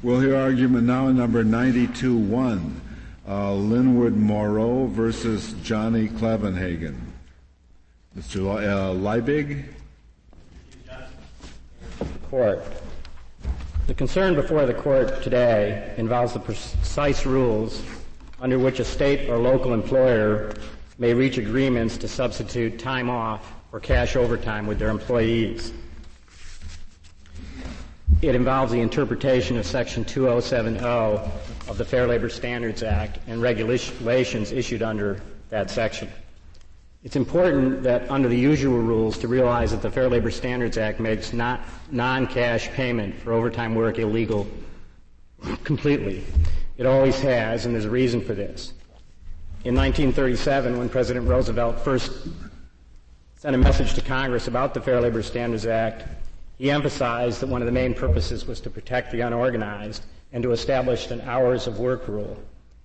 We'll hear argument now in number 92-1, uh, Linwood Moreau versus Johnny Klevenhagen. Mr. uh, Leibig? Court. The concern before the court today involves the precise rules under which a state or local employer may reach agreements to substitute time off or cash overtime with their employees. It involves the interpretation of Section 2070 of the Fair Labor Standards Act and regulations issued under that section. It's important that under the usual rules to realize that the Fair Labor Standards Act makes not non-cash payment for overtime work illegal completely. It always has, and there's a reason for this. In 1937, when President Roosevelt first sent a message to Congress about the Fair Labor Standards Act, he emphasized that one of the main purposes was to protect the unorganized and to establish an hours of work rule.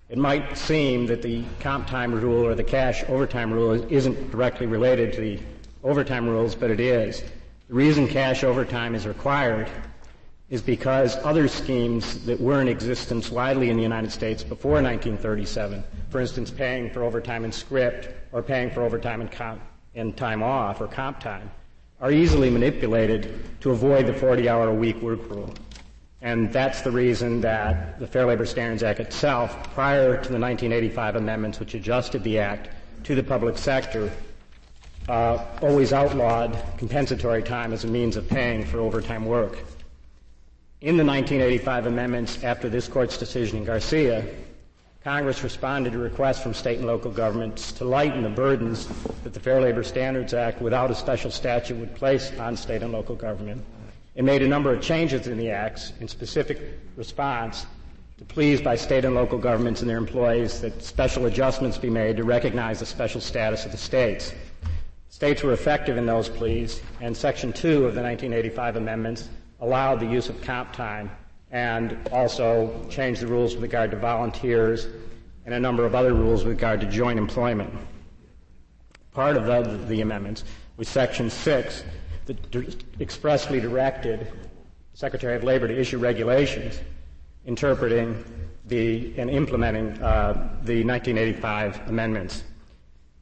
It might seem that the comp time rule or the cash overtime rule isn't directly related to the overtime rules, but it is. The reason cash overtime is required is because other schemes that were in existence widely in the United States before 1937, for instance, paying for overtime in scrip or paying for overtime in, comp, in time off or comp time, are easily manipulated to avoid the 40 hour a week work rule. And that's the reason that the Fair Labor Standards Act itself, prior to the 1985 amendments which adjusted the Act to the public sector, uh, always outlawed compensatory time as a means of paying for overtime work. In the 1985 amendments, after this court's decision in Garcia, Congress responded to requests from state and local governments to lighten the burdens that the Fair Labor Standards Act, without a special statute, would place on state and local government. and made a number of changes in the acts in specific response to pleas by state and local governments and their employees that special adjustments be made to recognize the special status of the states. States were effective in those pleas, and Section 2 of the 1985 amendments allowed the use of comp time and also changed the rules with regard to volunteers and a number of other rules with regard to joint employment. Part of the, the amendments was Section 6 that expressly directed the Secretary of Labor to issue regulations interpreting the and implementing uh, the 1985 amendments.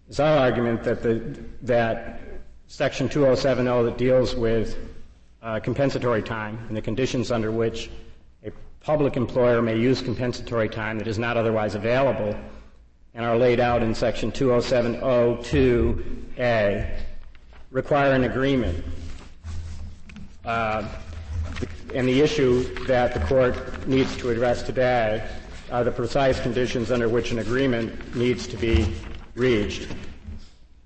It's our argument that the, that Section 2070 that deals with uh, compensatory time and the conditions under which public employer may use compensatory time that is not otherwise available and are laid out in section 20702A require an agreement. Uh, and the issue that the court needs to address today are the precise conditions under which an agreement needs to be reached.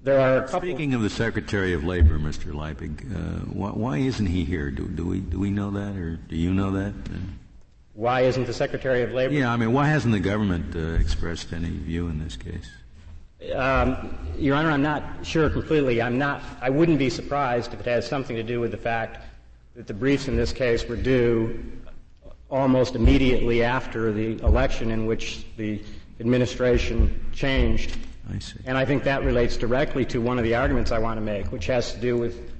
There are Speaking of the Secretary of Labor, Mr. Leibig, uh, why, why, isn't he here? Do, do, we do we know that, or do you know that? Why isn't the Secretary of Labor? Yeah, I mean, why hasn't the government uh, expressed any view in this case? Um, Your Honor, I'm not sure completely. I'm not. I wouldn't be surprised if it has something to do with the fact that the briefs in this case were due almost immediately after the election in which the administration changed. I see. And I think that relates directly to one of the arguments I want to make, which has to do with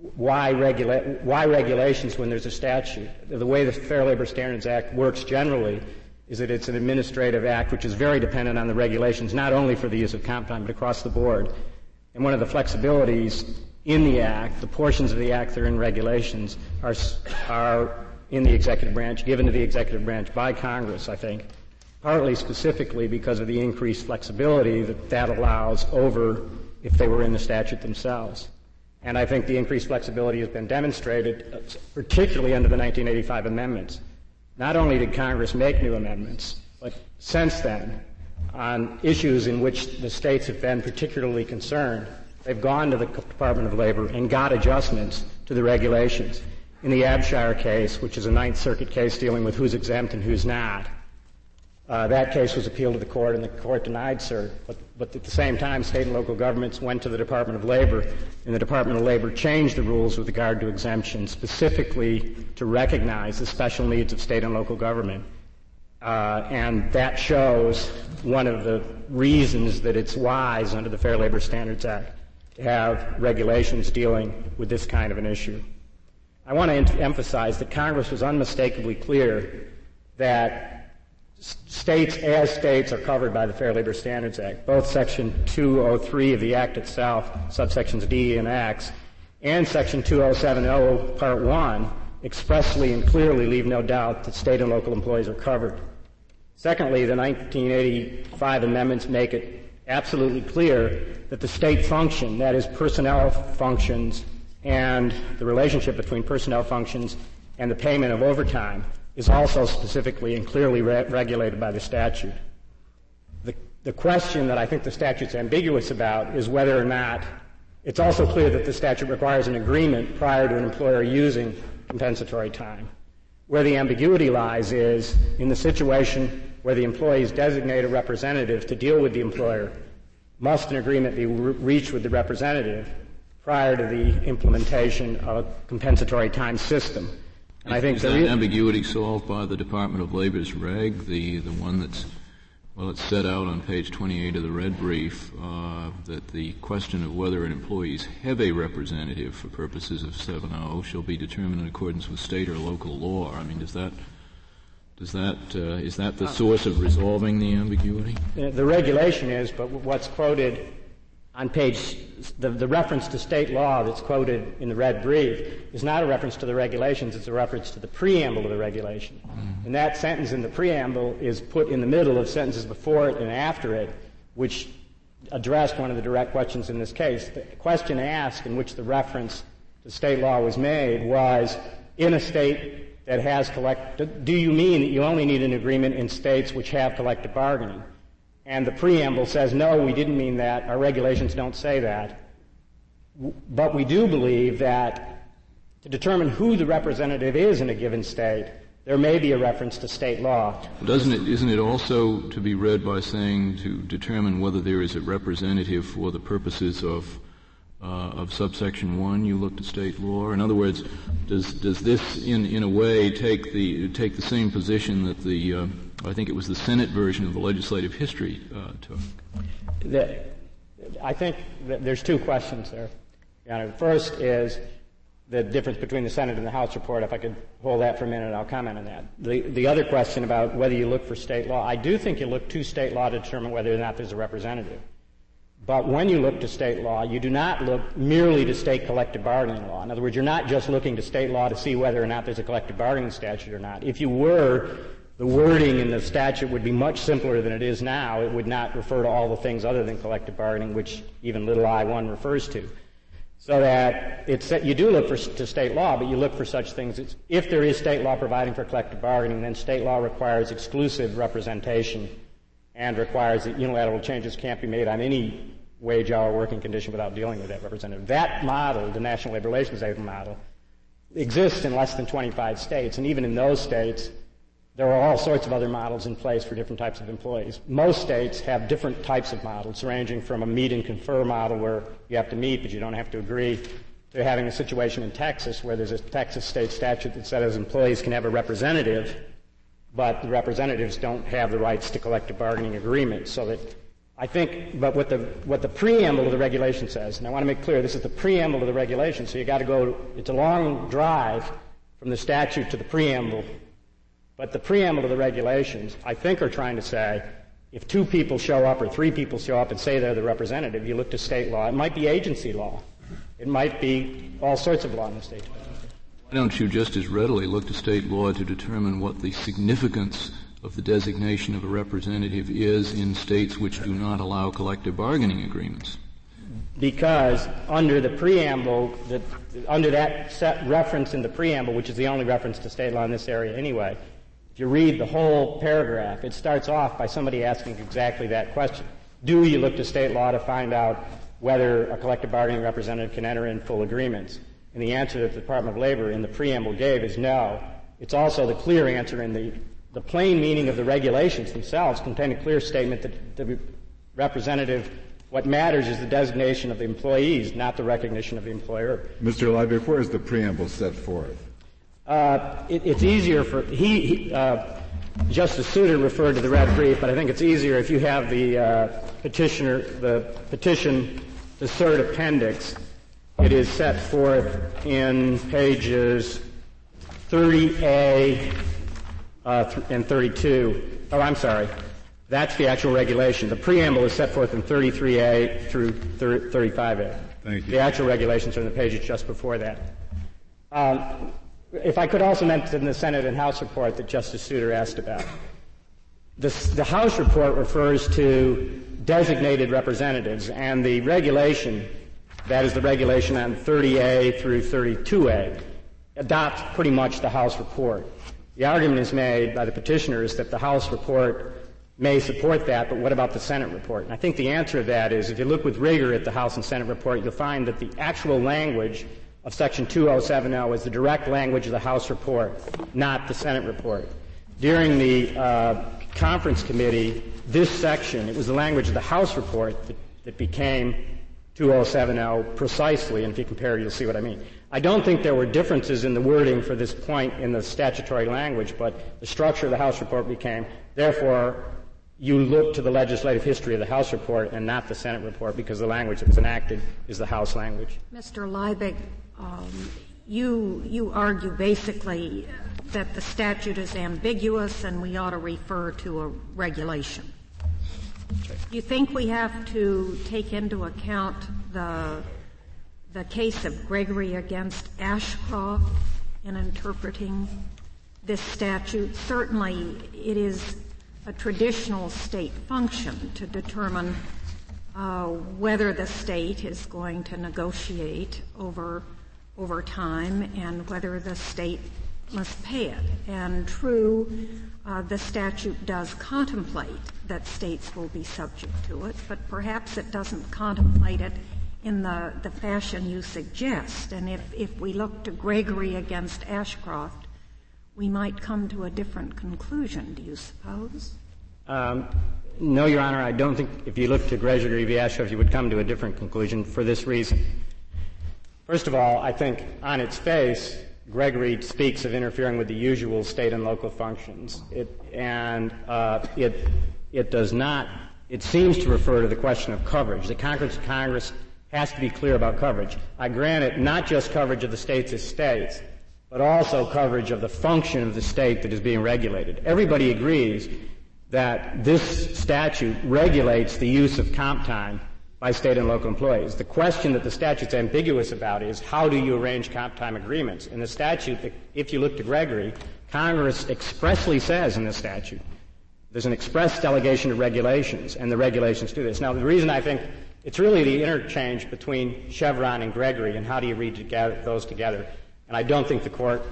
why, regula- why regulations when there's a statute? The way the Fair Labor Standards Act works generally is that it's an administrative act which is very dependent on the regulations, not only for the use of comp time, but across the board. And one of the flexibilities in the act, the portions of the act that are in regulations, are, are in the executive branch, given to the executive branch by Congress, I think, partly specifically because of the increased flexibility that that allows over if they were in the statute themselves. And I think the increased flexibility has been demonstrated, particularly under the 1985 amendments. Not only did Congress make new amendments, but since then, on issues in which the states have been particularly concerned, they've gone to the Department of Labor and got adjustments to the regulations. In the Abshire case, which is a Ninth Circuit case dealing with who's exempt and who's not, uh, that case was appealed to the court, and the court denied cert. But, but at the same time, state and local governments went to the Department of Labor, and the Department of Labor changed the rules with regard to exemptions, specifically to recognize the special needs of state and local government. Uh, and that shows one of the reasons that it's wise under the Fair Labor Standards Act to have regulations dealing with this kind of an issue. I want to emphasize that Congress was unmistakably clear that states as states are covered by the Fair Labor Standards Act. Both Section 203 of the Act itself, subsections D and X, and Section 2070, Part 1, expressly and clearly leave no doubt that state and local employees are covered. Secondly, the 1985 amendments make it absolutely clear that the state function, that is personnel functions and the relationship between personnel functions and the payment of overtime, is also specifically and clearly re- regulated by the statute. The, the question that I think the statute's ambiguous about is whether or not it's also clear that the statute requires an agreement prior to an employer using compensatory time. Where the ambiguity lies is in the situation where the employees designate a representative to deal with the employer, must an agreement be re- reached with the representative prior to the implementation of a compensatory time system. And I think is that ambiguity solved by the Department of Labor's reg, the, the one that's well, it's set out on page 28 of the red brief uh, that the question of whether an employees have a representative for purposes of 7.0 shall be determined in accordance with state or local law. I mean, does that does that uh, is that the source of resolving the ambiguity? The regulation is, but what's quoted on page, the, the, reference to state law that's quoted in the red brief is not a reference to the regulations, it's a reference to the preamble of the regulation. Mm-hmm. And that sentence in the preamble is put in the middle of sentences before it and after it, which addressed one of the direct questions in this case. The question asked in which the reference to state law was made was, in a state that has collective, do you mean that you only need an agreement in states which have collective bargaining? And the preamble says, no, we didn't mean that. Our regulations don't say that. But we do believe that to determine who the representative is in a given state, there may be a reference to state law. Doesn't it, isn't it also to be read by saying to determine whether there is a representative for the purposes of uh, of subsection one, you look to state law. In other words, does does this in in a way take the take the same position that the uh, I think it was the Senate version of the legislative history uh, took? The, I think there's two questions there. The first is the difference between the Senate and the House report. If I could hold that for a minute, I'll comment on that. The, the other question about whether you look for state law, I do think you look to state law to determine whether or not there's a representative. But when you look to state law, you do not look merely to state collective bargaining law. In other words, you're not just looking to state law to see whether or not there's a collective bargaining statute or not. If you were, the wording in the statute would be much simpler than it is now. It would not refer to all the things other than collective bargaining, which even little i1 refers to. So that it's, you do look for, to state law, but you look for such things. As, if there is state law providing for collective bargaining, then state law requires exclusive representation and requires that unilateral changes can't be made on any wage hour working condition without dealing with that representative. That model, the National Labor Relations Act model, exists in less than 25 states, and even in those states, there are all sorts of other models in place for different types of employees. Most states have different types of models, ranging from a meet and confer model where you have to meet but you don't have to agree, to having a situation in Texas where there's a Texas state statute that says employees can have a representative, but the representatives don't have the rights to collective bargaining agreements. So that I think, but what the what the preamble of the regulation says, and I want to make clear, this is the preamble of the regulation. So you got to go. It's a long drive from the statute to the preamble but the preamble to the regulations, I think, are trying to say if two people show up or three people show up and say they're the representative, you look to state law. It might be agency law. It might be all sorts of law in the state. Why don't you just as readily look to state law to determine what the significance of the designation of a representative is in states which do not allow collective bargaining agreements? Because under the preamble, the, under that reference in the preamble, which is the only reference to state law in this area anyway, you read the whole paragraph, it starts off by somebody asking exactly that question. Do you look to state law to find out whether a collective bargaining representative can enter in full agreements? And the answer that the Department of Labor in the preamble gave is no. It's also the clear answer in the, the plain meaning of the regulations themselves contain a clear statement that the representative, what matters is the designation of the employees, not the recognition of the employer. Mr. Leibig, where is the preamble set forth? Uh, it, it's easier for he, he uh, Justice Souter referred to the red brief, but I think it's easier if you have the uh, petitioner, the petition, the cert appendix. It is set forth in pages 30A uh, and 32. Oh, I'm sorry. That's the actual regulation. The preamble is set forth in 33A through 35A. Thank you. The actual regulations are in the pages just before that. Um, if I could also mention the Senate and House report that Justice Souter asked about. the House report refers to designated representatives, and the regulation, that is the regulation on 30A through 32A, adopts pretty much the House report. The argument is made by the petitioners that the House report may support that, but what about the Senate report? And I think the answer to that is if you look with rigor at the House and Senate report, you'll find that the actual language of Section 2070 is the direct language of the House report, not the Senate report. During the uh, conference committee, this section, it was the language of the House report that, that became 2070 precisely, and if you compare, you'll see what I mean. I don't think there were differences in the wording for this point in the statutory language, but the structure of the House report became, therefore, you look to the legislative history of the House report and not the Senate report because the language that was enacted is the House language. Mr. Leibig, um, you, you argue basically that the statute is ambiguous and we ought to refer to a regulation. You think we have to take into account the, the case of Gregory against Ashcroft in interpreting this statute? Certainly, it is a traditional state function to determine uh, whether the state is going to negotiate over over time and whether the state must pay it. And true, uh, the statute does contemplate that states will be subject to it, but perhaps it doesn't contemplate it in the, the fashion you suggest. And if, if we look to Gregory against Ashcroft, we might come to a different conclusion, do you suppose? Um, no, Your Honor, I don't think if you look to Gregory v. Ashcroft, you would come to a different conclusion for this reason. First of all, I think on its face, Gregory speaks of interfering with the usual state and local functions. It, and uh, it, it does not, it seems to refer to the question of coverage. The Congress, Congress has to be clear about coverage. I grant it not just coverage of the states as states, but also coverage of the function of the state that is being regulated. Everybody agrees that this statute regulates the use of comp time by state and local employees. The question that the statute's ambiguous about is how do you arrange comp time agreements? In the statute, if you look to Gregory, Congress expressly says in the statute there's an express delegation of regulations, and the regulations do this. Now, the reason I think it's really the interchange between Chevron and Gregory and how do you read together, those together. And I don't think the court,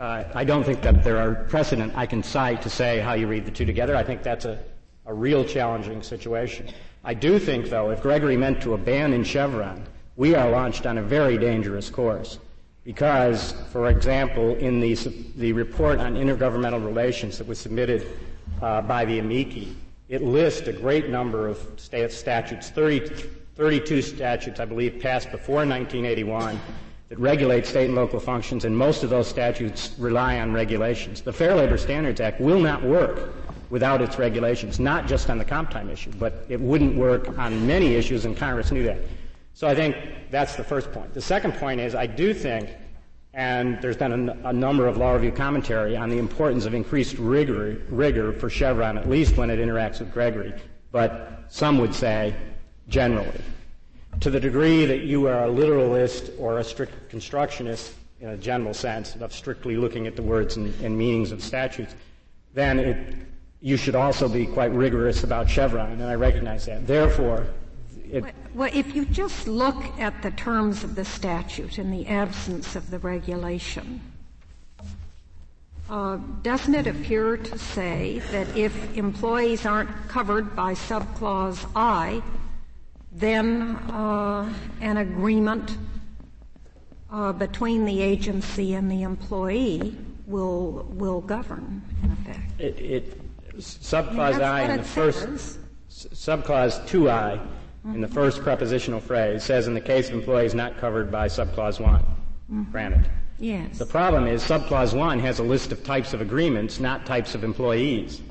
uh, I don't think that there are precedent I can cite to say how you read the two together. I think that's a, a real challenging situation. I do think, though, if Gregory meant to abandon Chevron, we are launched on a very dangerous course. Because, for example, in the, the report on intergovernmental relations that was submitted uh, by the amici, it lists a great number of state statutes, 30, 32 statutes, I believe, passed before 1981 that regulate state and local functions, and most of those statutes rely on regulations. The Fair Labor Standards Act will not work without its regulations, not just on the comp time issue, but it wouldn't work on many issues, and Congress knew that. So I think that's the first point. The second point is I do think, and there's been a, number of law review commentary on the importance of increased rigor, rigor for Chevron, at least when it interacts with Gregory, but some would say generally. To the degree that you are a literalist or a strict constructionist in a general sense of strictly looking at the words and, and meanings of statutes, then it you should also be quite rigorous about Chevron, and I recognize that. Therefore, it, well, if you just look at the terms of the statute in the absence of the regulation, uh, doesn't it appear to say that if employees aren't covered by subclause I, then uh, an agreement uh, between the agency and the employee will will govern in effect? It, it subclause I in the first, subclause 2I in the first prepositional phrase says in the case of employees not covered by subclause 1. Mm-hmm. Granted. Yes. The problem is subclause 1 has a list of types of agreements, not types of employees.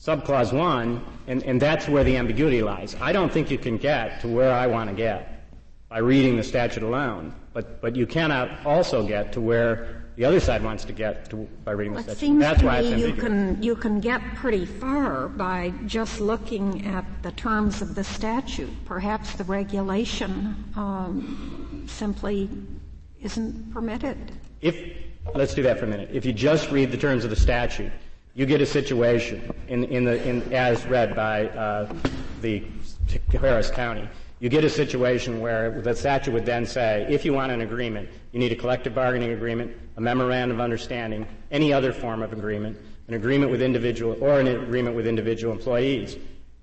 Subclause 1, and, and that's where the ambiguity lies. I don't think you can get to where I want to get by reading the statute alone, but, but you cannot also get to where the other side wants to get to by reading well, the statute. Seems That's to why me you can you can get pretty far by just looking at the terms of the statute. Perhaps the regulation um, simply isn't permitted. If let's do that for a minute. If you just read the terms of the statute, you get a situation in, in the in, as read by uh, the Harris County you get a situation where the statute would then say, if you want an agreement, you need a collective bargaining agreement, a memorandum of understanding, any other form of agreement, an agreement with individual or an agreement with individual employees.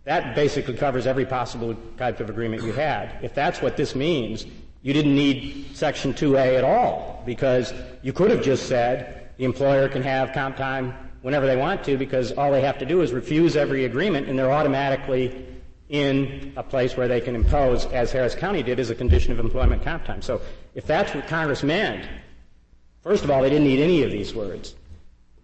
That basically covers every possible type of agreement you had. If that's what this means, you didn't need Section 2A at all because you could have just said the employer can have comp time whenever they want to because all they have to do is refuse every agreement and they're automatically in a place where they can impose, as Harris County did, as a condition of employment comp time. So if that's what Congress meant, first of all, they didn't need any of these words.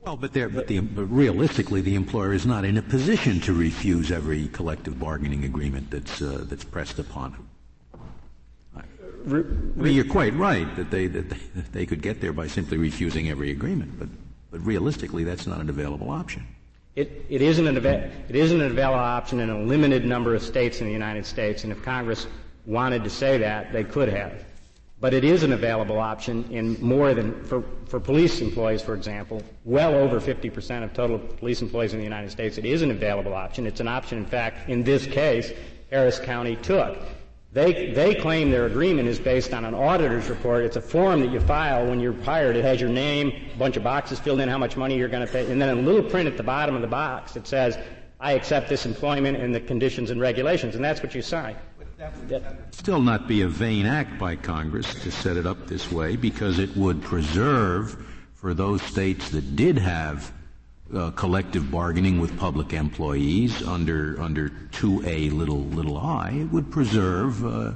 Well, but, but, the, but, realistically, the employer is not in a position to refuse every collective bargaining agreement that's uh, that's pressed upon him. Re- I mean, you're quite right that they that they, that they could get there by simply refusing every agreement, but but realistically, that's not an available option. It, it, isn't an, available option in a limited number of states in the United States, and if Congress wanted to say that, they could have. But it is an available option in more than, for, for police employees, for example, well over 50% of total police employees in the United States. It is an available option. It's an option, in fact, in this case, Harris County took. They, they claim their agreement is based on an auditor's report. It's a form that you file when you're hired. It has your name, a bunch of boxes filled in, how much money you're going to pay, and then a little print at the bottom of the box that says, I accept this employment and the conditions and regulations, and that's what you sign. Still not be a vain act by Congress to set it up this way because it would preserve for those states that did have uh, collective bargaining with public employees under under 2a little little i, it would preserve uh,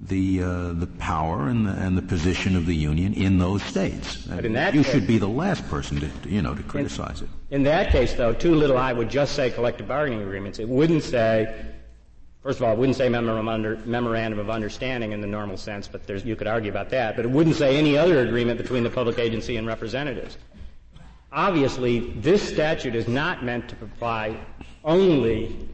the uh, the power and the, and the position of the union in those states. But in that you case, should be the last person to you know to criticize in, it. In that case, though, too little I would just say collective bargaining agreements. It wouldn't say. First of all, it wouldn't say memorandum of understanding in the normal sense, but there's you could argue about that. But it wouldn't say any other agreement between the public agency and representatives obviously, this statute is not meant to apply only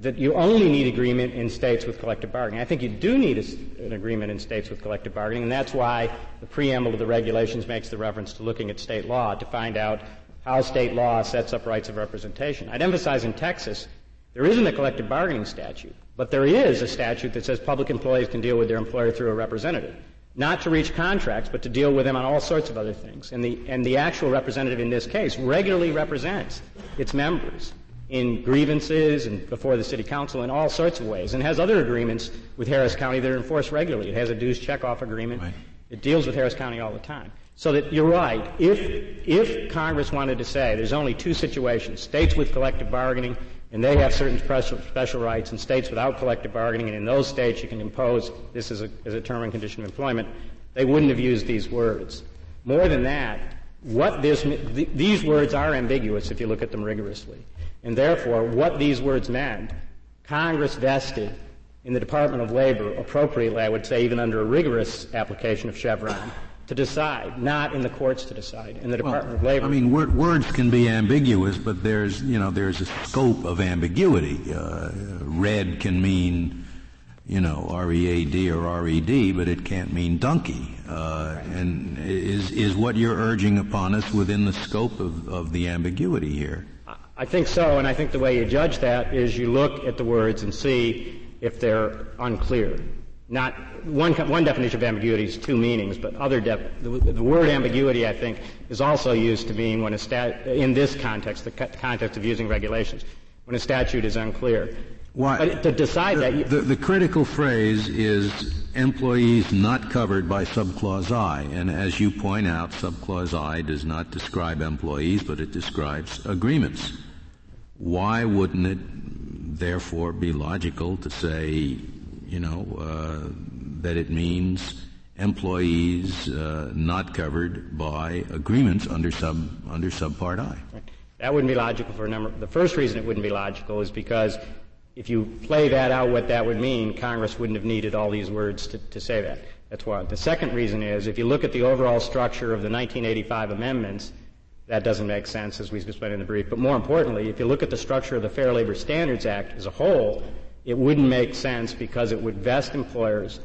that you only need agreement in states with collective bargaining. I think you do need a, an agreement in states with collective bargaining, and that's why the preamble of the regulations makes the reference to looking at state law to find out how state law sets up rights of representation. I'd emphasize in Texas, there isn't a collective bargaining statute, but there is a statute that says public employees can deal with their employer through a representative not to reach contracts, but to deal with them on all sorts of other things. And the, and the actual representative in this case regularly represents its members in grievances and before the city council in all sorts of ways, and has other agreements with Harris County that are enforced regularly. It has a dues checkoff agreement. Right. It deals with Harris County all the time. So that you're right. If, if Congress wanted to say there's only two situations, states with collective bargaining and they have certain special, rights in states without collective bargaining, and in those states you can impose this as a, as a term and condition of employment, they wouldn't have used these words. More than that, what this, th- these words are ambiguous if you look at them rigorously. And therefore, what these words meant, Congress vested in the Department of Labor appropriately, I would say, even under a rigorous application of Chevron, to decide, not in the courts to decide, in the Department well, of Labor. I mean, wor- words can be ambiguous, but there's, you know, there's a scope of ambiguity. Uh, red can mean, you know, R-E-A-D or R-E-D, but it can't mean donkey. Uh, and is, is what you're urging upon us within the scope of, of the ambiguity here? I think so, and I think the way you judge that is you look at the words and see if they're unclear. Not one, one definition of ambiguity is two meanings, but other def, the, the, word ambiguity, I think, is also used to mean when a stat, in this context, the context of using regulations, when a statute is unclear. Why, but to decide the, that. You, the, the critical phrase is employees not covered by subclause I, and as you point out, subclause I does not describe employees, but it describes agreements. Why wouldn't it, therefore, be logical to say you know, uh, that it means employees uh, not covered by agreements under sub under subpart I. That wouldn't be logical for a number. The first reason it wouldn't be logical is because if you play that out, what that would mean, Congress wouldn't have needed all these words to, to say that. That's one. The second reason is if you look at the overall structure of the 1985 amendments, that doesn't make sense as we've explained in the brief. But more importantly, if you look at the structure of the Fair Labor Standards Act as a whole, it wouldn't make sense because it would vest employers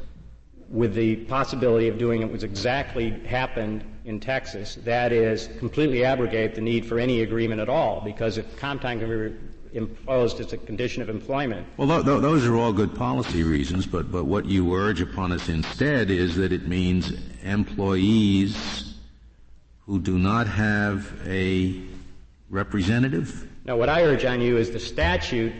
with the possibility of doing it what exactly happened in Texas. That is, completely abrogate the need for any agreement at all, because if comp time can be imposed as a condition of employment. Well, th- th- those are all good policy reasons, but, but what you urge upon us instead is that it means employees who do not have a representative? No, what I urge on you is the statute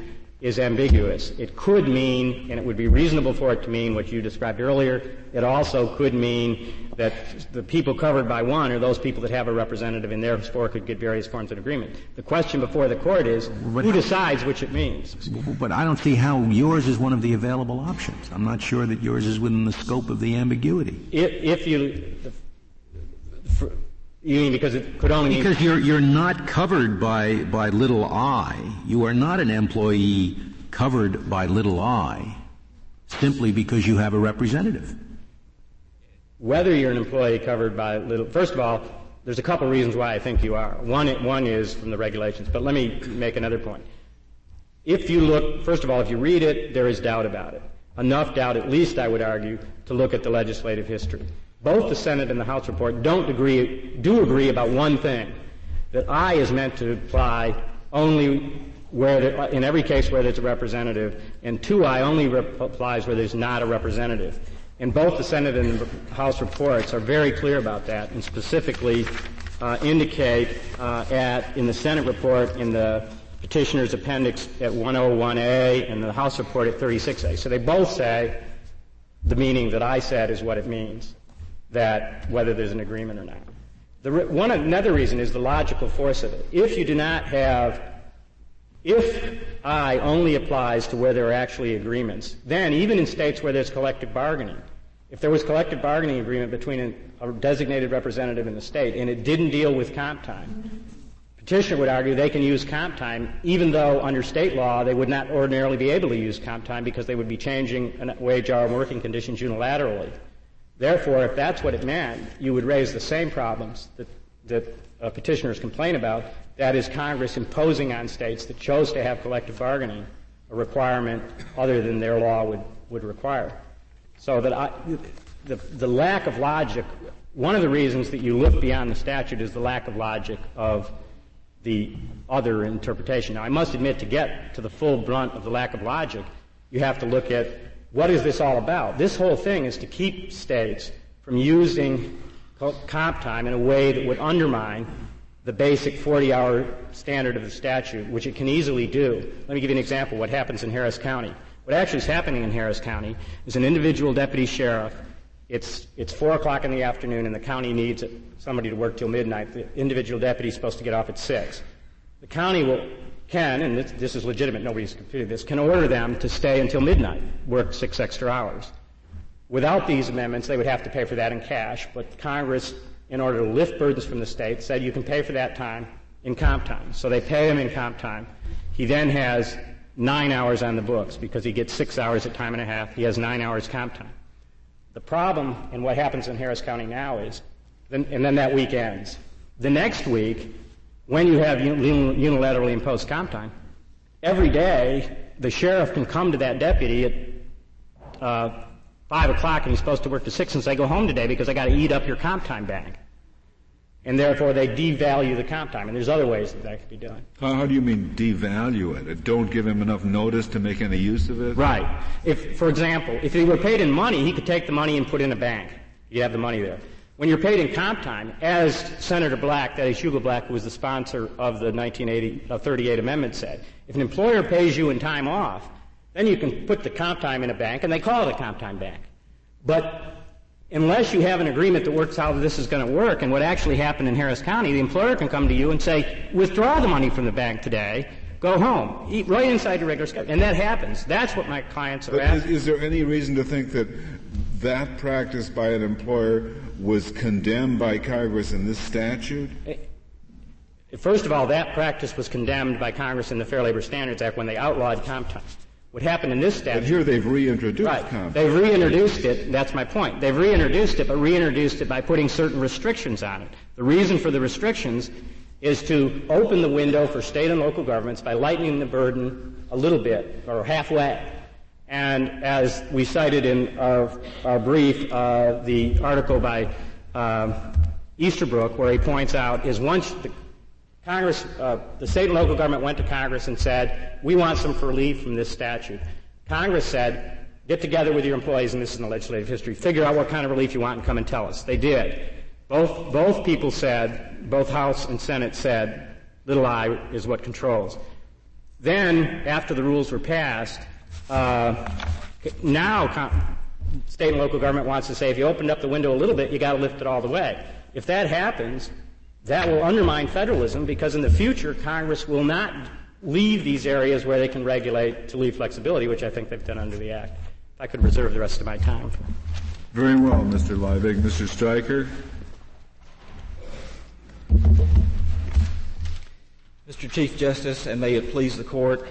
is ambiguous. It could mean, and it would be reasonable for it to mean what you described earlier. It also could mean that the people covered by one are those people that have a representative and therefore could get various forms of agreement. The question before the court is but who decides which it means. But I don't see how yours is one of the available options. I'm not sure that yours is within the scope of the ambiguity. If, if you, for, you mean because it could only because you're you're not covered by by little i. You are not an employee covered by little i simply because you have a representative. Whether you're an employee covered by little, first of all, there's a couple of reasons why I think you are. One, one is from the regulations, but let me make another point. If you look, first of all, if you read it, there is doubt about it. Enough doubt, at least I would argue, to look at the legislative history both the Senate and the House report don't agree, do agree about one thing, that I is meant to apply only where, there, in every case where there's a representative, and 2I only rep- applies where there's not a representative. And both the Senate and the House reports are very clear about that, and specifically uh, indicate uh, at in the Senate report in the petitioner's appendix at 101A and the House report at 36A. So they both say the meaning that I said is what it means that whether there's an agreement or not. The, one another reason is the logical force of it. If you do not have, if I only applies to where there are actually agreements, then even in states where there's collective bargaining, if there was collective bargaining agreement between a, a designated representative in the state and it didn't deal with comp time, petitioner would argue they can use comp time even though under state law they would not ordinarily be able to use comp time because they would be changing wage hour working conditions unilaterally. Therefore, if that's what it meant, you would raise the same problems that, that uh, petitioners complain about. That is Congress imposing on states that chose to have collective bargaining a requirement other than their law would, would require. So that I, the, the lack of logic, one of the reasons that you look beyond the statute is the lack of logic of the other interpretation. Now, I must admit, to get to the full brunt of the lack of logic, you have to look at what is this all about? This whole thing is to keep states from using comp time in a way that would undermine the basic 40-hour standard of the statute, which it can easily do. Let me give you an example. Of what happens in Harris County? What actually is happening in Harris County is an individual deputy sheriff. It's it's four o'clock in the afternoon, and the county needs somebody to work till midnight. The individual deputy is supposed to get off at six. The county will can, and this, this is legitimate, nobody's computed this, can order them to stay until midnight, work six extra hours. Without these amendments, they would have to pay for that in cash, but Congress, in order to lift burdens from the state, said you can pay for that time in comp time. So they pay him in comp time. He then has nine hours on the books because he gets six hours at time and a half. He has nine hours comp time. The problem, and what happens in Harris County now is, and then that week ends. The next week, when you have unilaterally imposed comp time, every day the sheriff can come to that deputy at uh, five o'clock and he's supposed to work to six and say, "Go home today because I got to eat up your comp time bag." And therefore, they devalue the comp time. And there's other ways that that could be done. How, how do you mean devalue it? Don't give him enough notice to make any use of it? Right. If, for example, if he were paid in money, he could take the money and put it in a bank. You have the money there. When you're paid in comp time, as Senator Black, that is Hugo Black, who was the sponsor of the 1938 uh, amendment, said, if an employer pays you in time off, then you can put the comp time in a bank, and they call it a comp time bank. But unless you have an agreement that works out how this is going to work, and what actually happened in Harris County, the employer can come to you and say, withdraw the money from the bank today, go home, eat right inside your regular schedule. And that happens. That's what my clients are but asking. Is, is there any reason to think that that practice by an employer was condemned by Congress in this statute? Eh, first of all, that practice was condemned by Congress in the Fair Labor Standards Act when they outlawed comp time. What happened in this statute? But here they've reintroduced right. comp. They've reintroduced it. That's my point. They've reintroduced it, but reintroduced it by putting certain restrictions on it. The reason for the restrictions is to open the window for state and local governments by lightening the burden a little bit or halfway. And as we cited in our, our brief, uh, the article by uh, Easterbrook, where he points out, is once the Congress, uh, the state and local government went to Congress and said, we want some relief from this statute. Congress said, get together with your employees, and this is in the legislative history, figure out what kind of relief you want and come and tell us. They did. Both, both people said, both House and Senate said, little i is what controls. Then, after the rules were passed, uh, now state and local government wants to say, if you opened up the window a little bit, you got to lift it all the way. If that happens, that will undermine federalism because in the future, Congress will not leave these areas where they can regulate to leave flexibility, which I think they've done under the Act. If I could reserve the rest of my time. Very well, Mr. Leibig. Mr. Streicher? Mr. Chief Justice, and may it please the Court,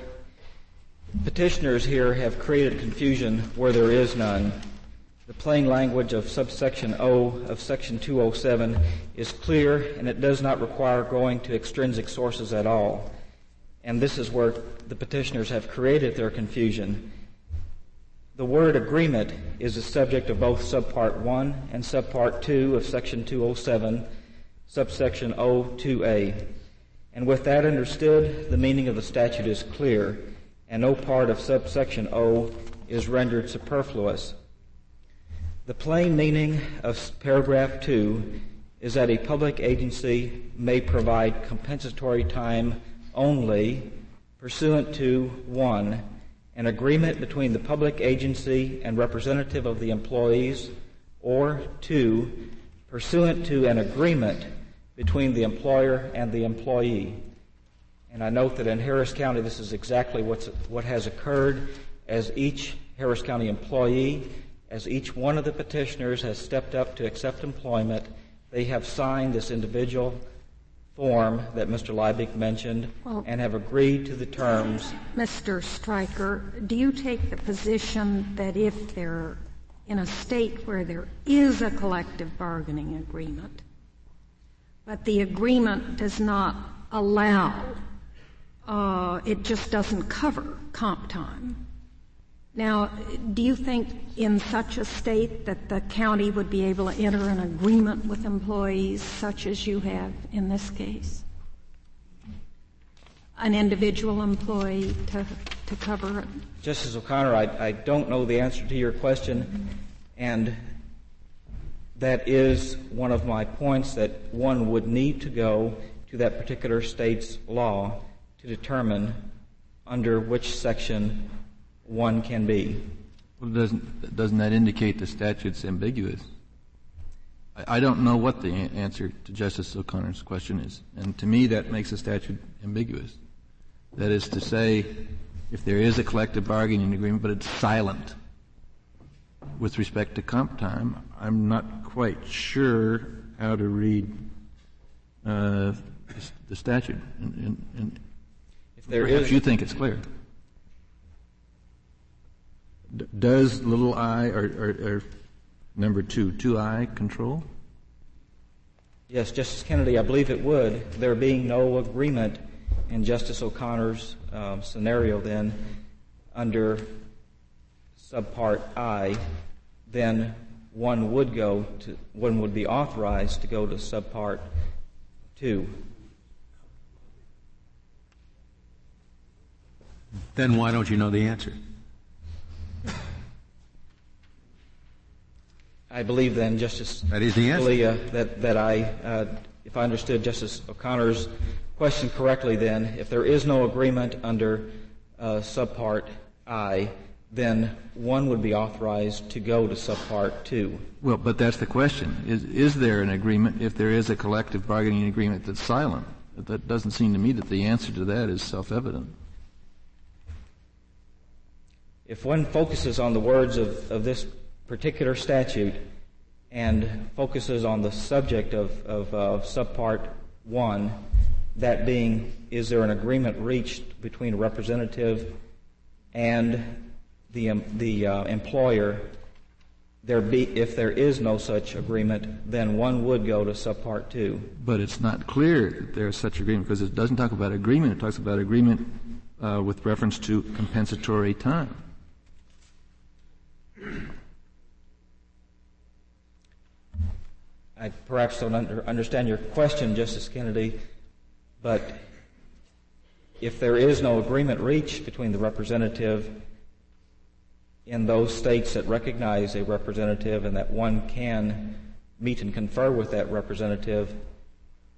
petitioners here have created confusion where there is none. The plain language of subsection O of section 207 is clear and it does not require going to extrinsic sources at all. And this is where the petitioners have created their confusion. The word agreement is the subject of both subpart 1 and subpart 2 of section 207, subsection O2A. And with that understood, the meaning of the statute is clear, and no part of subsection O is rendered superfluous. The plain meaning of paragraph 2 is that a public agency may provide compensatory time only pursuant to 1. An agreement between the public agency and representative of the employees, or 2. Pursuant to an agreement between the employer and the employee. And I note that in Harris County this is exactly what's, what has occurred as each Harris County employee as each one of the petitioners has stepped up to accept employment, they have signed this individual form that Mr. Leibig mentioned well, and have agreed to the terms. Mr. Streicher, do you take the position that if they're in a state where there is a collective bargaining agreement, but the agreement does not allow, uh, it just doesn't cover comp time, now, do you think in such a state that the county would be able to enter an agreement with employees such as you have in this case? An individual employee to, to cover it? Justice O'Connor, I, I don't know the answer to your question, and that is one of my points that one would need to go to that particular state's law to determine under which section one can be. Well, doesn't, doesn't that indicate the statute's ambiguous? I, I don't know what the a- answer to Justice O'Connor's question is. And to me, that makes the statute ambiguous. That is to say, if there is a collective bargaining agreement, but it's silent with respect to comp time, I'm not quite sure how to read uh, the statute. And, and, and if there is, you think it's clear does little i or, or, or number two, two i control? Yes, Justice Kennedy, I believe it would. There being no agreement in Justice O'Connor's um, scenario, then under subpart I, then one would go to one would be authorized to go to subpart two. Then why don't you know the answer? I believe then, Justice that is the answer. Scalia, that, that I, uh, if I understood Justice O'Connor's question correctly, then if there is no agreement under uh, subpart I, then one would be authorized to go to subpart two. Well, but that's the question. Is, is there an agreement if there is a collective bargaining agreement that's silent? That doesn't seem to me that the answer to that is self-evident. If one focuses on the words of, of this particular statute and focuses on the subject of, of subpart 1, that being, is there an agreement reached between a representative and the, um, the uh, employer, there be, if there is no such agreement, then one would go to subpart two. But it's not clear that there is such agreement because it doesn't talk about agreement. It talks about agreement uh, with reference to compensatory time. I perhaps don't under, understand your question, Justice Kennedy, but if there is no agreement reached between the representative in those states that recognize a representative and that one can meet and confer with that representative,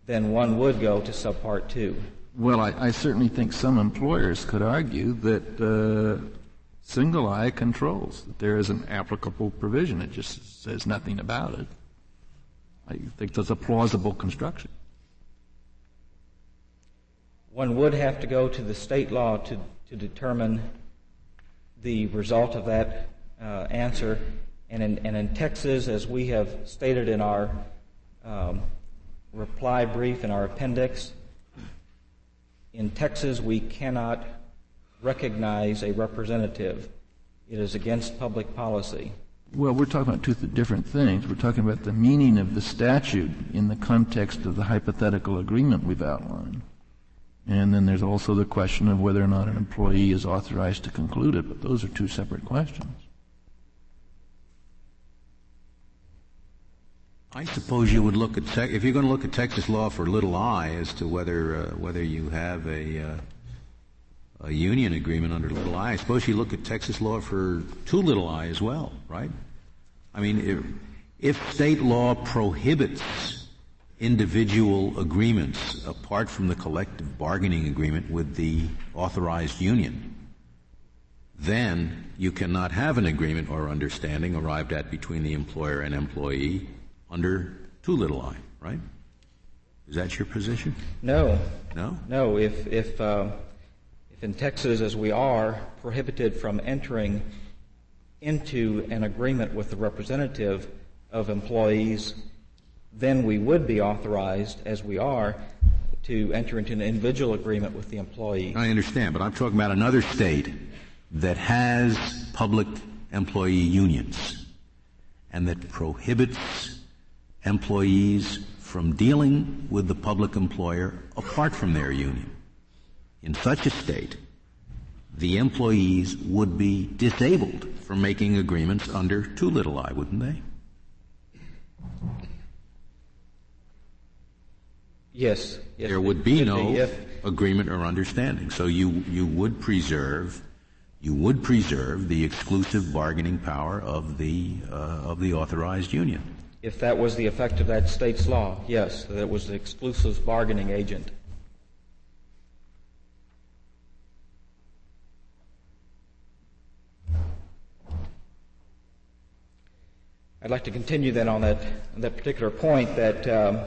then one would go to subpart two. Well, I, I certainly think some employers could argue that uh, single eye controls, that there is an applicable provision. It just says nothing about it. I think that's a plausible construction. One would have to go to the state law to, to determine the result of that uh, answer. And in, and in, Texas, as we have stated in our um, reply brief in our appendix, in Texas we cannot recognize a representative. It is against public policy. Well, we're talking about two different things. We're talking about the meaning of the statute in the context of the hypothetical agreement we've outlined. And then there's also the question of whether or not an employee is authorized to conclude it, but those are two separate questions. I suppose you would look at te- if you're going to look at Texas law for little i as to whether uh, whether you have a uh, a union agreement under little i. I suppose you look at Texas law for two little i as well, right? I mean, if, if state law prohibits individual agreements apart from the collective bargaining agreement with the authorized union, then you cannot have an agreement or understanding arrived at between the employer and employee under two little i, right? Is that your position? No. No? No. If, if, uh, if in Texas, as we are, prohibited from entering into an agreement with the representative of employees then we would be authorized, as we are, to enter into an individual agreement with the employee. I understand, but I'm talking about another state that has public employee unions and that prohibits employees from dealing with the public employer apart from their union. In such a state, the employees would be disabled from making agreements under two little I, wouldn't they? Yes. yes there would be no be agreement or understanding. So you, you would preserve you would preserve the exclusive bargaining power of the uh, of the authorized union. If that was the effect of that state's law, yes, that it was the exclusive bargaining agent. I'd like to continue then on that, that particular point that um,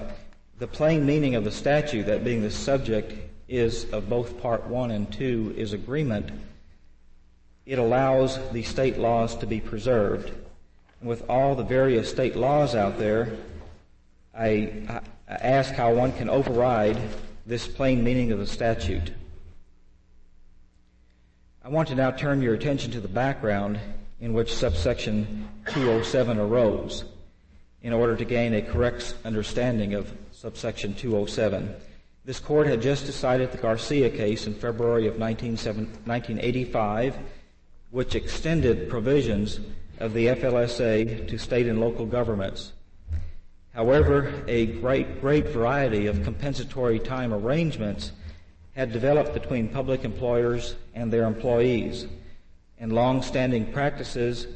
the plain meaning of the statute, that being the subject is of both part one and two, is agreement. It allows the state laws to be preserved. And with all the various state laws out there, I, I ask how one can override this plain meaning of the statute. I want to now turn your attention to the background in which subsection 207 arose in order to gain a correct understanding of subsection 207. This court had just decided the Garcia case in February of 1985, which extended provisions of the FLSA to state and local governments. However, a great, great variety of compensatory time arrangements had developed between public employers and their employees, and long-standing practices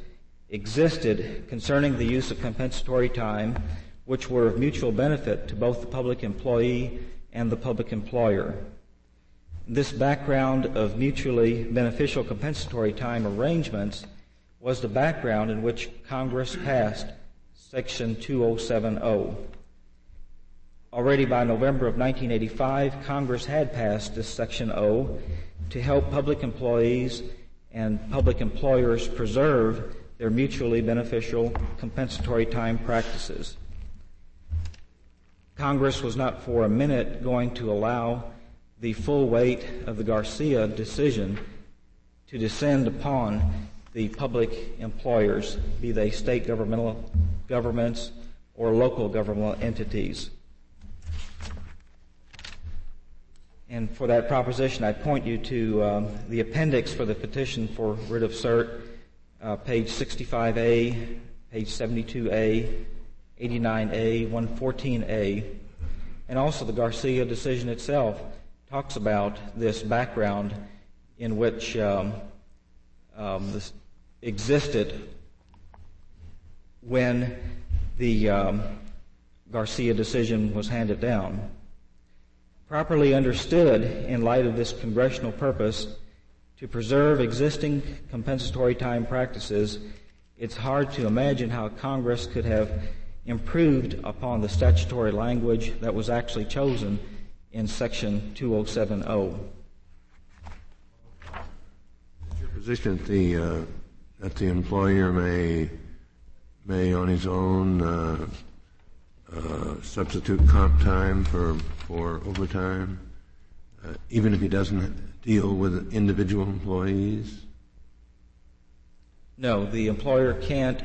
existed concerning the use of compensatory time which were of mutual benefit to both the public employee and the public employer. This background of mutually beneficial compensatory time arrangements was the background in which Congress passed Section 2070. Already by November of 1985, Congress had passed this Section O to help public employees and public employers preserve their mutually beneficial compensatory time practices. Congress was not for a minute going to allow the full weight of the Garcia decision to descend upon the public employers, be they state governmental governments or local governmental entities. And for that proposition, I point you to um, the appendix for the petition for writ of cert, uh, page 65A, page 72A, 89A, 114A, and also the Garcia decision itself talks about this background in which um, um, this existed when the um, Garcia decision was handed down. Properly understood in light of this congressional purpose to preserve existing compensatory time practices, it's hard to imagine how Congress could have improved upon the statutory language that was actually chosen in Section 2070. Your position that the uh, that the employer may may on his own uh, uh, substitute comp time for for overtime, uh, even if he doesn't deal with individual employees. No, the employer can't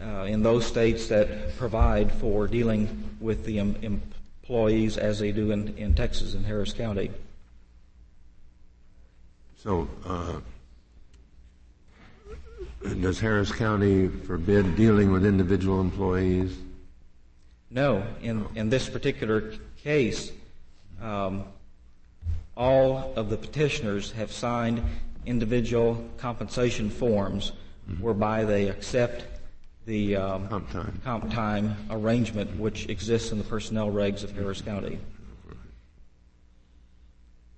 uh, in those states that provide for dealing with the em- employees as they do in, in Texas and Harris County. So, uh, does Harris County forbid dealing with individual employees? No. In, in this particular case, um, all of the petitioners have signed individual compensation forms mm-hmm. whereby they accept the um, comp, time. comp time arrangement which exists in the personnel regs of Harris County.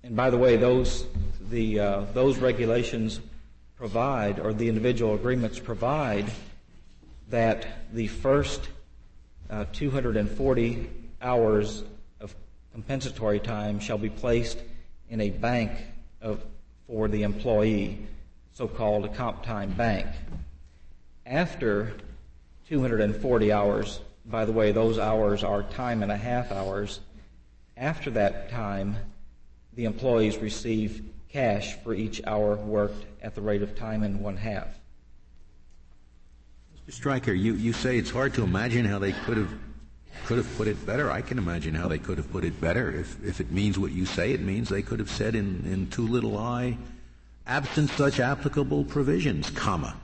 And by the way, those the uh, those regulations provide, or the individual agreements provide, that the first uh, 240 hours of compensatory time shall be placed in a bank of, for the employee, so-called a comp time bank. After 240 hours. By the way, those hours are time and a half hours. After that time, the employees receive cash for each hour worked at the rate of time and one half. Stryker, you, you say it's hard to imagine how they could have could have put it better. I can imagine how they could have put it better. If if it means what you say it means, they could have said in, in two little I, absent such applicable provisions, comma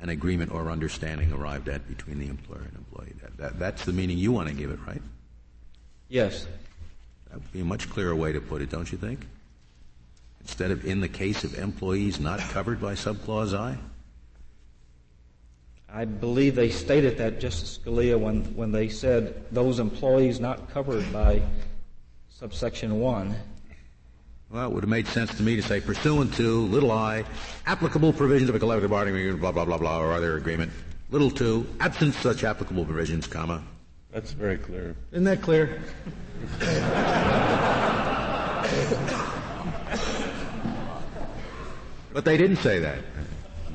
an agreement or understanding arrived at between the employer and employee. That, that, that's the meaning you want to give it, right? Yes. That would be a much clearer way to put it, don't you think? Instead of in the case of employees not covered by subclause I? I believe they stated that, Justice Scalia, when, when they said those employees not covered by subsection 1 well, it would have made sense to me to say pursuant to little i, applicable provisions of a collective bargaining agreement, blah, blah, blah, blah, or other agreement. Little two, absent such applicable provisions, comma. That's very clear. Isn't that clear? but they didn't say that.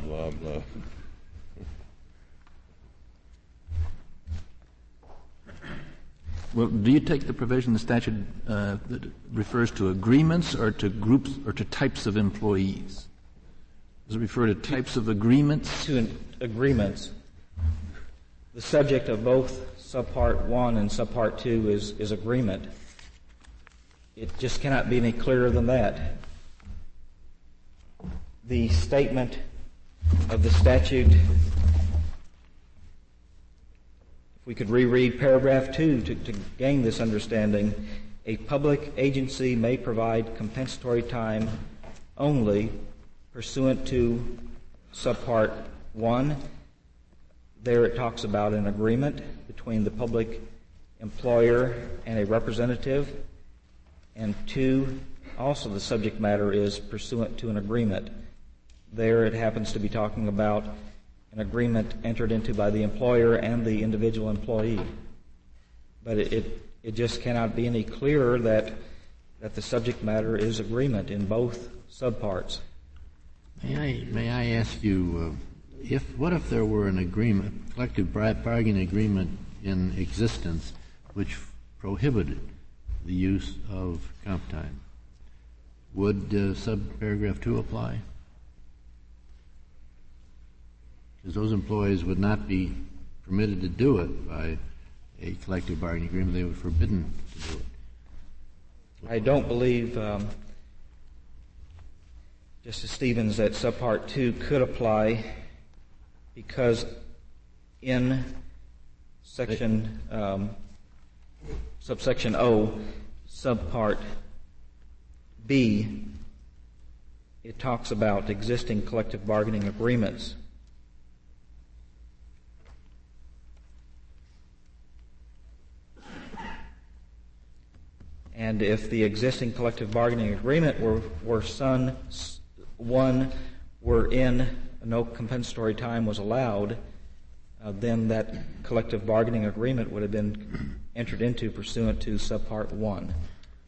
Blah, blah. Well, do you take the provision the statute uh, that refers to agreements or to groups or to types of employees? Does it refer to types of agreements? To agreements. The subject of both subpart 1 and subpart 2 is, is agreement. It just cannot be any clearer than that. The statement of the statute we could reread paragraph 2 to, to gain this understanding. A public agency may provide compensatory time only pursuant to subpart 1. There it talks about an agreement between the public employer and a representative. And 2, also the subject matter is pursuant to an agreement. There it happens to be talking about an agreement entered into by the employer and the individual employee. But it, it, it just cannot be any clearer that, that the subject matter is agreement in both subparts. May I, may I ask you, uh, if, what if there were an agreement, collective bargaining agreement in existence which prohibited the use of comp time? Would uh, subparagraph 2 apply? Because those employees would not be permitted to do it by a collective bargaining agreement. They were forbidden to do it. I don't believe, um, Justice Stevens, that subpart 2 could apply because in section um, subsection O, subpart B, it talks about existing collective bargaining agreements. And if the existing collective bargaining agreement were, were son, one were in, no compensatory time was allowed, uh, then that collective bargaining agreement would have been entered into pursuant to subpart one.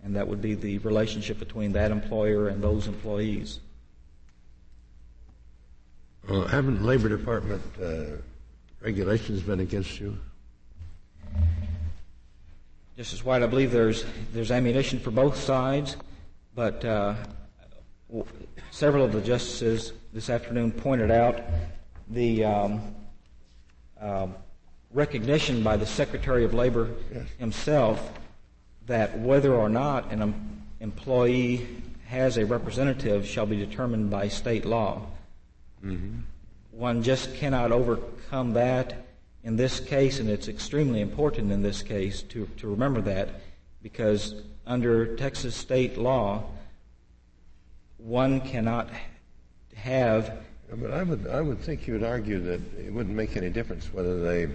And that would be the relationship between that employer and those employees. Well, haven't Labor Department uh, regulations been against you? Justice White, I believe there's there's ammunition for both sides, but uh, w- several of the justices this afternoon pointed out the um, uh, recognition by the Secretary of Labor yes. himself that whether or not an em- employee has a representative shall be determined by state law. Mm-hmm. One just cannot overcome that in this case, and it's extremely important in this case to, to remember that because under Texas state law, one cannot have. But I would, I would think you would argue that it wouldn't make any difference whether they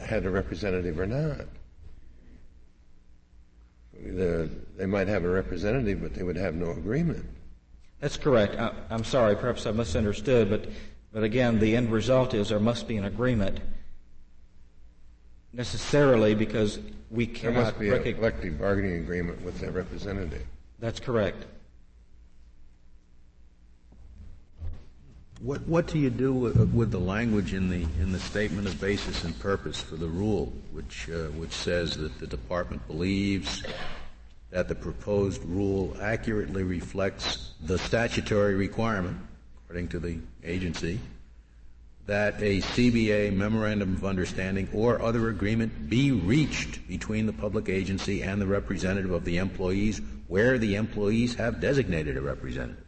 had a representative or not. they might have a representative, but they would have no agreement. That's correct. I, am sorry, perhaps I misunderstood, but but again, the end result is there must be an agreement necessarily because we cannot. There must be a collective bargaining agreement with their representative. That's correct. What, what do you do with, with, the language in the in the statement of basis and purpose for the rule, which uh, which says that the department believes that the proposed rule accurately reflects the statutory requirement according to the agency, that a CBA memorandum of understanding or other agreement be reached between the public agency and the representative of the employees where the employees have designated a representative.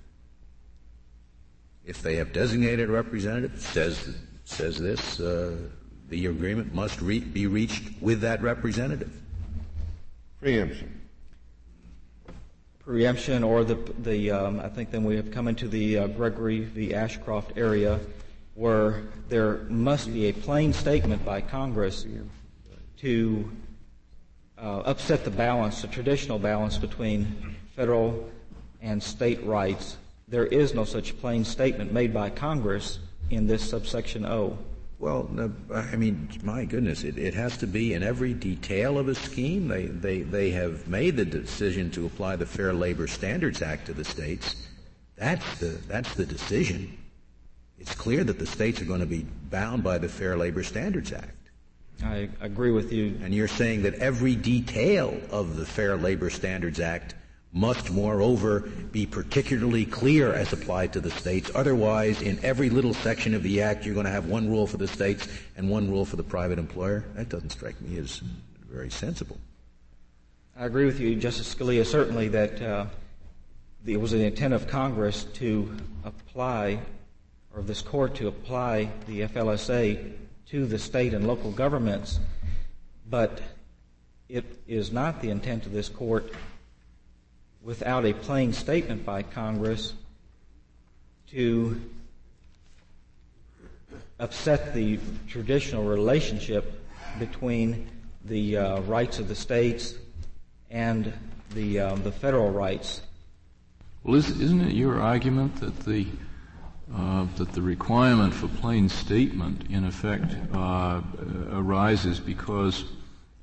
If they have designated a representative, says says this, uh, the agreement must re- be reached with that representative. Preemption preemption or the, the um, I think then we have come into the uh, Gregory v. Ashcroft area where there must be a plain statement by Congress to uh, upset the balance, the traditional balance between federal and state rights. There is no such plain statement made by Congress in this subsection O. Well, I mean, my goodness, it, it has to be in every detail of a scheme. They, they, they have made the decision to apply the Fair Labor Standards Act to the states. That's the, that's the decision. It's clear that the states are going to be bound by the Fair Labor Standards Act. I agree with you. And you're saying that every detail of the Fair Labor Standards Act must moreover be particularly clear as applied to the states. Otherwise, in every little section of the Act, you're going to have one rule for the states and one rule for the private employer. That doesn't strike me as very sensible. I agree with you, Justice Scalia, certainly that uh, it was the intent of Congress to apply, or this court to apply the FLSA to the state and local governments, but it is not the intent of this court without a plain statement by Congress to upset the traditional relationship between the uh, rights of the states and the uh, the federal rights. Well, isn't it your argument that the uh, that the requirement for plain statement, in effect, uh, arises because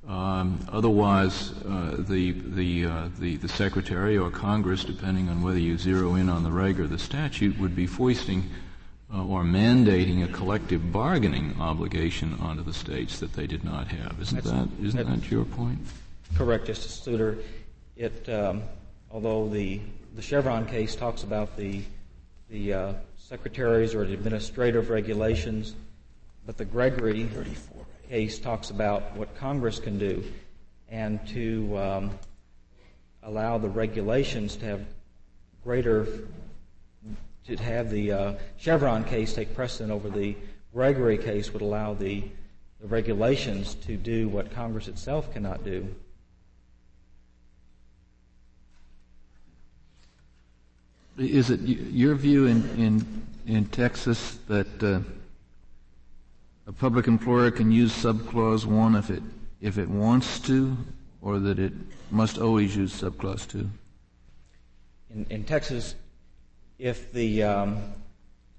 um, otherwise, uh, the, the, uh, the, the Secretary or Congress, depending on whether you zero in on the reg or the statute, would be foisting uh, or mandating a collective bargaining obligation onto the states that they did not have. Isn't that's, that isn't that your point? Correct, Justice Souter. It, um, although the the Chevron case talks about the the uh, secretaries or the administrative regulations, but the Gregory case talks about what Congress can do and to um, allow the regulations to have greater, to have the uh, Chevron case take precedent over the Gregory case would allow the, the regulations to do what Congress itself cannot do. Is it your view in, in, in Texas that uh, a public employer can use subclause 1 if it, if it wants to, or that it must always use subclause 2? In, in Texas, if the um,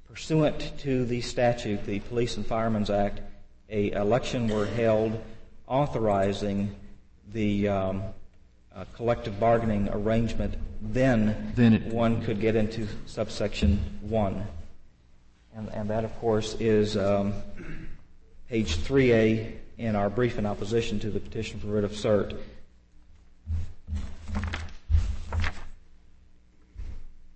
pursuant to the statute, the Police and Firemen's Act, a election were held authorizing the um, uh, collective bargaining arrangement, then, then it, one could get into subsection one, and, and that, of course, is um, page 3A in our brief in opposition to the petition for writ of cert.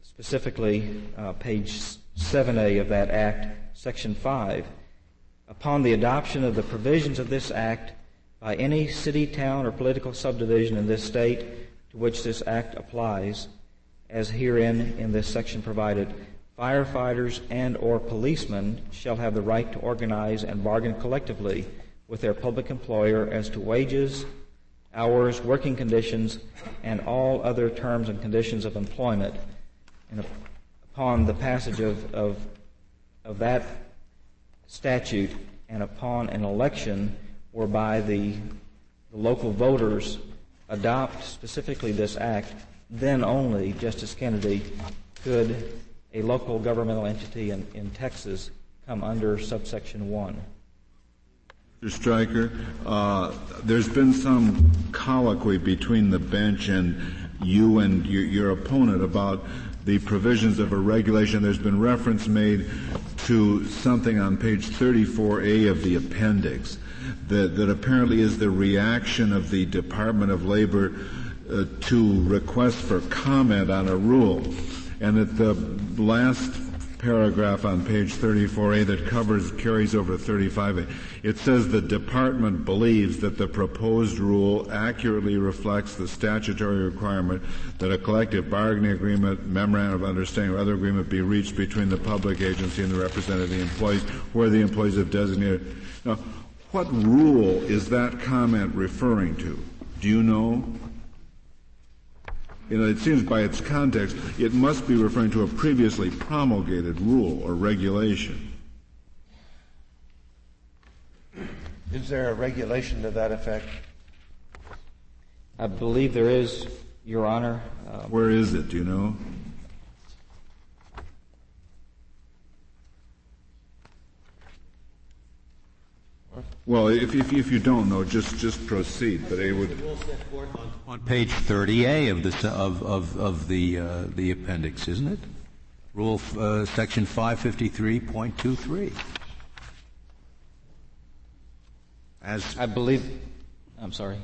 Specifically, uh, page 7A of that act, section 5. Upon the adoption of the provisions of this act by any city, town, or political subdivision in this state to which this act applies, as herein in this section provided, firefighters and or policemen shall have the right to organize and bargain collectively with their public employer as to wages, hours, working conditions, and all other terms and conditions of employment. And upon the passage of, of, of that statute and upon an election whereby the, the local voters adopt specifically this act, then only, Justice Kennedy, could a local governmental entity in, in Texas come under subsection 1. Mr. Stryker, uh, there's been some colloquy between the bench and you and your, your opponent about the provisions of a regulation. There's been reference made to something on page 34A of the appendix that, that apparently is the reaction of the Department of Labor uh, to requests for comment on a rule. And at the last paragraph on page 34A that covers, carries over 35A. It says the department believes that the proposed rule accurately reflects the statutory requirement that a collective bargaining agreement, memorandum of understanding, or other agreement be reached between the public agency and the representative employees, where the employees have designated. Now, what rule is that comment referring to? Do you know? You know, it seems by its context, it must be referring to a previously promulgated rule or regulation. Is there a regulation to that effect? I believe there is, Your Honor. Um, Where is it? Do you know? Well, if, if, if, you don't know, just just proceed. But I would. On page 30A of the of of, of the uh, the appendix, isn't it? Rule uh, section 553.23. As I believe, I'm sorry.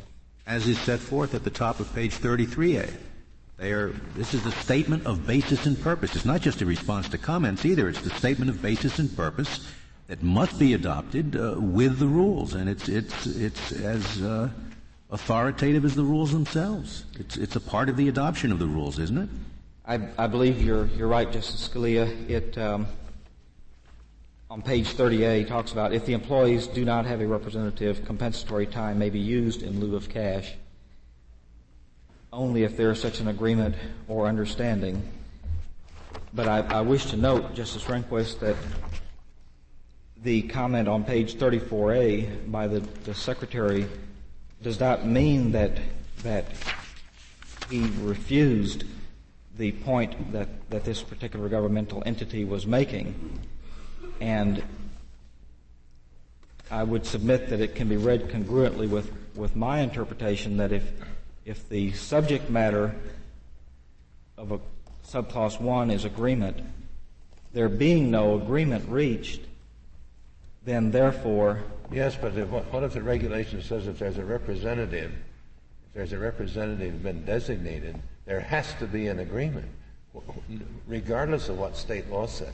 As is set forth at the top of page 33A. They are, this is a statement of basis and purpose. It's not just a response to comments either. It's the statement of basis and purpose that must be adopted uh, with the rules, and it's it's it's as uh, authoritative as the rules themselves. It's it's a part of the adoption of the rules, isn't it? I, I believe you're you're right, Justice Scalia. It um, on page 38 talks about if the employees do not have a representative, compensatory time may be used in lieu of cash. Only if there is such an agreement or understanding. But I, I wish to note, Justice Rehnquist, that the comment on page 34A by the, the Secretary does not mean that, that he refused the point that, that this particular governmental entity was making. And I would submit that it can be read congruently with, with my interpretation that if, if the subject matter of a subclause 1 is agreement, there being no agreement reached, then therefore. Yes, but if, what if the regulation says if there's a representative, if there's a representative been designated, there has to be an agreement. regardless of what state law says.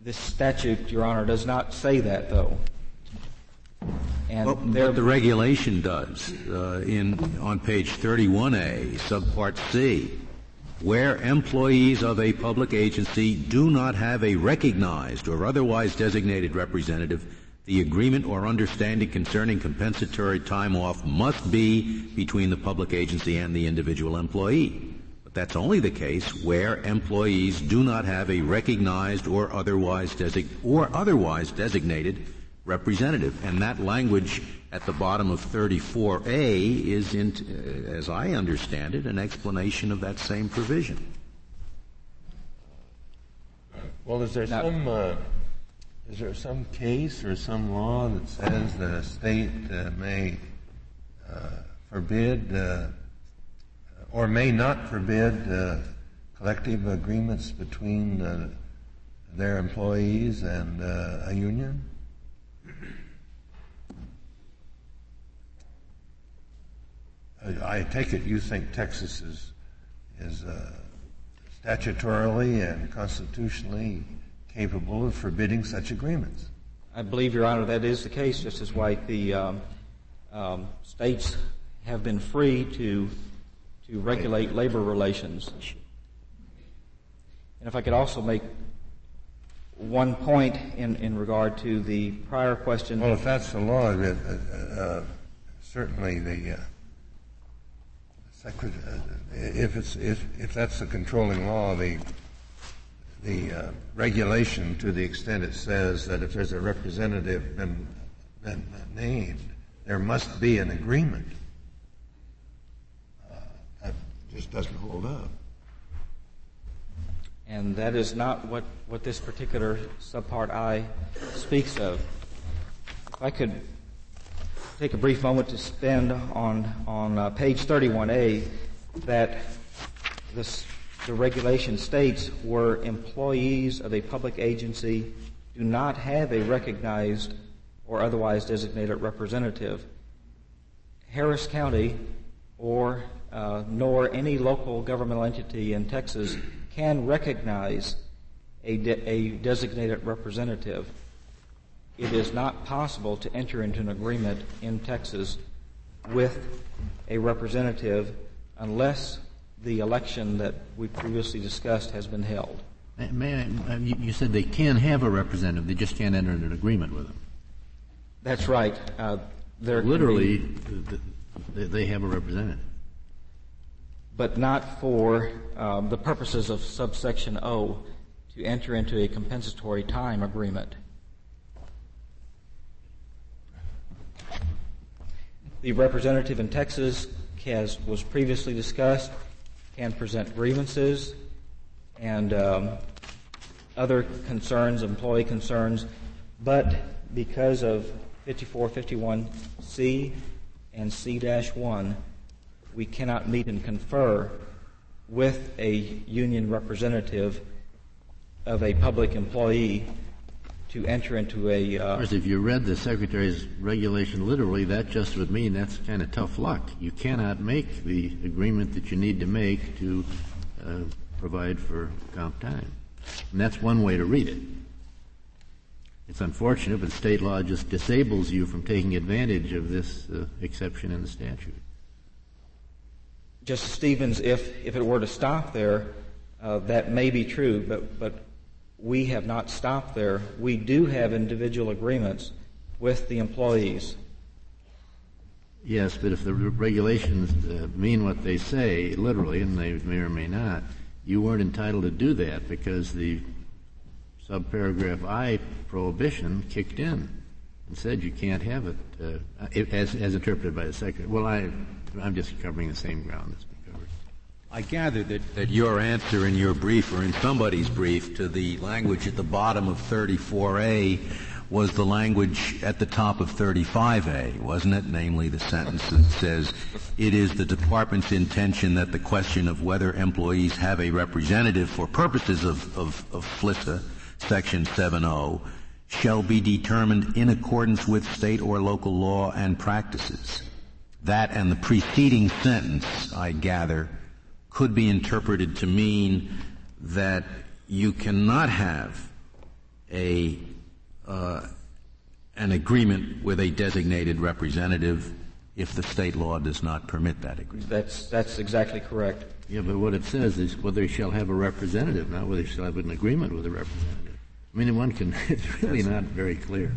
This statute, Your Honor, does not say that, though. And well, but the regulation does. Uh, in on page 31A, subpart C, where employees of a public agency do not have a recognized or otherwise designated representative, the agreement or understanding concerning compensatory time off must be between the public agency and the individual employee. But that's only the case where employees do not have a recognized or otherwise, or otherwise designated representative. And that language at the bottom of 34A is, in, uh, as I understand it, an explanation of that same provision. Well, is there now, some uh, is there some case or some law that says that a state uh, may uh, forbid uh, or may not forbid uh, collective agreements between their employees and a union? I take it you think Texas is is uh, statutorily and constitutionally capable of forbidding such agreements. I believe, Your Honor, that is the case. Justice White, the um, um, states have been free to to regulate labor relations. And if I could also make one point in, in regard to the prior question. Well, if that's the law, uh, uh, certainly the uh, if if if that's the controlling law, the the uh, regulation to the extent it says that if there's a representative been, been named, there must be an agreement. Uh, that just doesn't hold up. And that is not what, what this particular subpart I speaks of. If I could take a brief moment to spend on, on uh, page 31A that this, the regulation states where employees of a public agency do not have a recognized or otherwise designated representative. Harris County or uh, nor any local governmental entity in Texas can recognize a, de- a designated representative it is not possible to enter into an agreement in Texas with a representative unless the election that we previously discussed has been held. May I, you said they can have a representative, they just can't enter into an agreement with them. That's right. Uh, Literally, be, they have a representative. But not for um, the purposes of subsection O to enter into a compensatory time agreement. The representative in Texas has, was previously discussed, can present grievances and um, other concerns, employee concerns, but because of 5451C and C-1, we cannot meet and confer with a union representative of a public employee to enter into a. Uh, of course, if you read the secretary's regulation literally, that just would mean that's kind of tough luck. You cannot make the agreement that you need to make to uh, provide for comp time, and that's one way to read it. It's unfortunate, but state law just disables you from taking advantage of this uh, exception in the statute. Justice Stevens, if if it were to stop there, uh, that may be true, but but we have not stopped there. We do have individual agreements with the employees. Yes, but if the regulations uh, mean what they say, literally, and they may or may not, you weren't entitled to do that because the subparagraph I prohibition kicked in and said you can't have it, uh, as, as interpreted by the secretary. Well, I, I'm just covering the same ground I gather that, that your answer in your brief or in somebody's brief to the language at the bottom of 34A was the language at the top of 35A, wasn't it? Namely the sentence that says, it is the department's intention that the question of whether employees have a representative for purposes of, of, of FLSA, section 7.0, shall be determined in accordance with state or local law and practices. that and the preceding sentence, I gather, could be interpreted to mean that you cannot have a uh, an agreement with a designated representative if the state law does not permit that agreement. That's that's exactly correct. Yeah, but what it says is whether you shall have a representative, not whether you shall have an agreement with a representative. I mean, one can. It's really not very clear.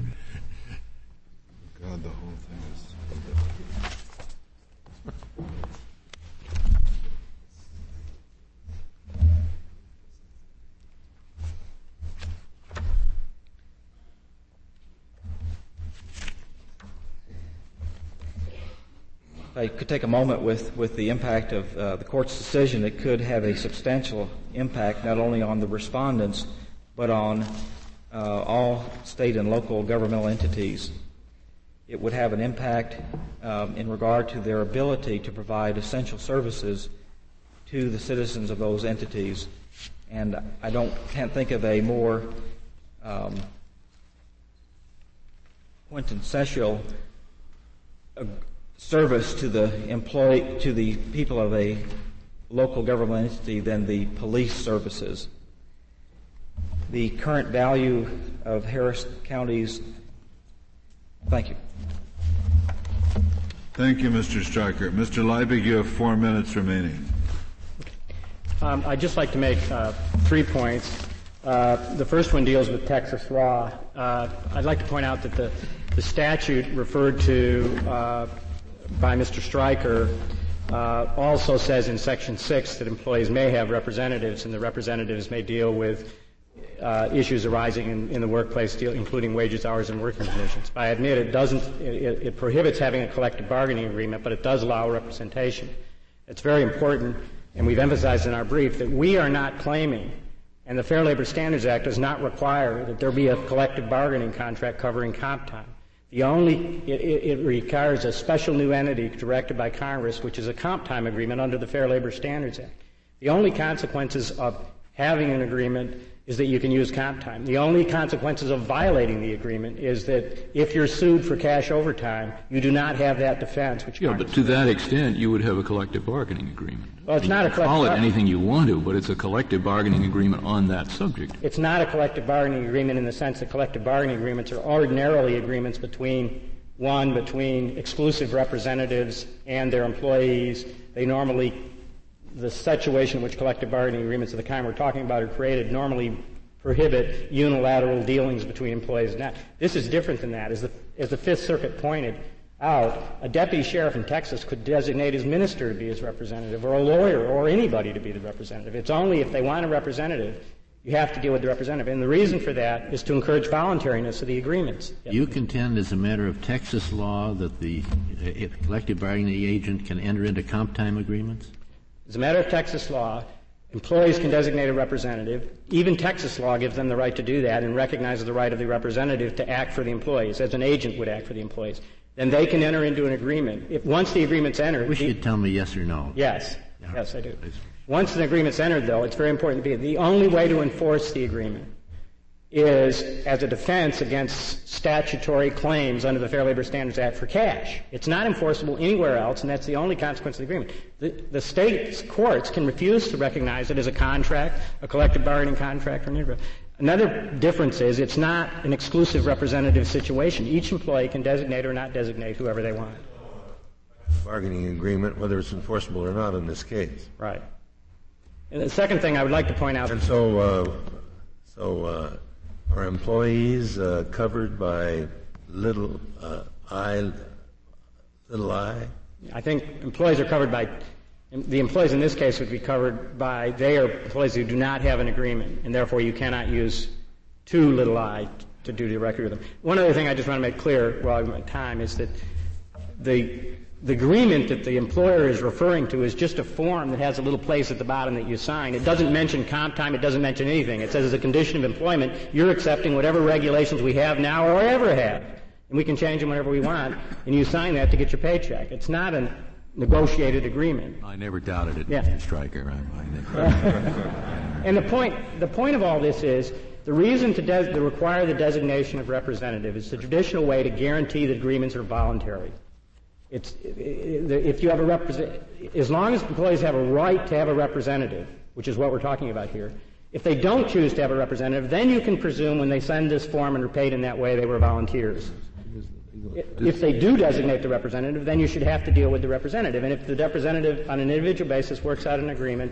God, the whole thing is. I could take a moment with, with the impact of uh, the court's decision. It could have a substantial impact not only on the respondents, but on uh, all state and local governmental entities. It would have an impact um, in regard to their ability to provide essential services to the citizens of those entities. And I don't can't think of a more um, quintessential uh, service to the employee, to the people of a local government entity than the police services. The current value of Harris County's. Thank you. Thank you, Mr. Stryker. Mr. Leibig, you have four minutes remaining. Um, I'd just like to make uh, three points. Uh, the first one deals with Texas law. Uh, I'd like to point out that the, the statute referred to uh, by Mr. Stryker uh, also says in Section 6 that employees may have representatives, and the representatives may deal with uh, issues arising in, in the workplace, deal, including wages, hours, and working conditions. I admit it doesn't, it, it prohibits having a collective bargaining agreement, but it does allow representation. It's very important, and we've emphasized in our brief, that we are not claiming, and the Fair Labor Standards Act does not require that there be a collective bargaining contract covering comp time. The only, it, it, requires a special new entity directed by Congress, which is a comp time agreement under the Fair Labor Standards Act. The only consequences of having an agreement is that you can use comp time. The only consequences of violating the agreement is that if you're sued for cash overtime, you do not have that defense. Which yeah, but to that extent, you would have a collective bargaining agreement. Well, it's not a collective. Call it anything you want to, but it's a collective bargaining agreement on that subject. It's not a collective bargaining agreement in the sense that collective bargaining agreements are ordinarily agreements between one between exclusive representatives and their employees. They normally the situation in which collective bargaining agreements of the kind we're talking about are created normally prohibit unilateral dealings between employees that. This is different than that. As the, as the Fifth Circuit pointed out, a deputy sheriff in Texas could designate his minister to be his representative, or a lawyer, or anybody to be the representative. It's only if they want a representative, you have to deal with the representative. And the reason for that is to encourage voluntariness of the agreements. You contend, as a matter of Texas law, that the collective bargaining agent can enter into comp time agreements? As a matter of Texas law, employees can designate a representative. Even Texas law gives them the right to do that and recognizes the right of the representative to act for the employees, as an agent would act for the employees. Then they can enter into an agreement. If, once the agreement's entered. I wish you'd tell me yes or no. Yes. Yeah. Yes, I do. Once an agreement's entered, though, it's very important to be the only way to enforce the agreement is as a defense against statutory claims under the Fair Labor Standards Act for cash. It's not enforceable anywhere else, and that's the only consequence of the agreement. The, the state courts can refuse to recognize it as a contract, a collective bargaining contract, or an agreement. Another difference is it's not an exclusive representative situation. Each employee can designate or not designate whoever they want. Bargaining agreement, whether it's enforceable or not in this case. Right. And the second thing I would like to point out. And so, uh, so uh, are employees uh, covered by little uh, I, little I? I think employees are covered by the employees in this case would be covered by they are employees who do not have an agreement, and therefore you cannot use two little I to do directly with them. One other thing I just want to make clear while I'm time is that the the agreement that the employer is referring to is just a form that has a little place at the bottom that you sign. It doesn't mention comp time. It doesn't mention anything. It says as a condition of employment, you're accepting whatever regulations we have now or ever have. And we can change them whenever we want. And you sign that to get your paycheck. It's not a negotiated agreement. I never doubted it, yeah. Mr. Stryker. I, I and the point, the point of all this is the reason to, de- to require the designation of representative is the traditional way to guarantee that agreements are voluntary. It's, if you have a represent, as long as employees have a right to have a representative, which is what we're talking about here, if they don't choose to have a representative, then you can presume when they send this form and are paid in that way, they were volunteers. If they do designate the representative, then you should have to deal with the representative. And if the representative on an individual basis works out an agreement,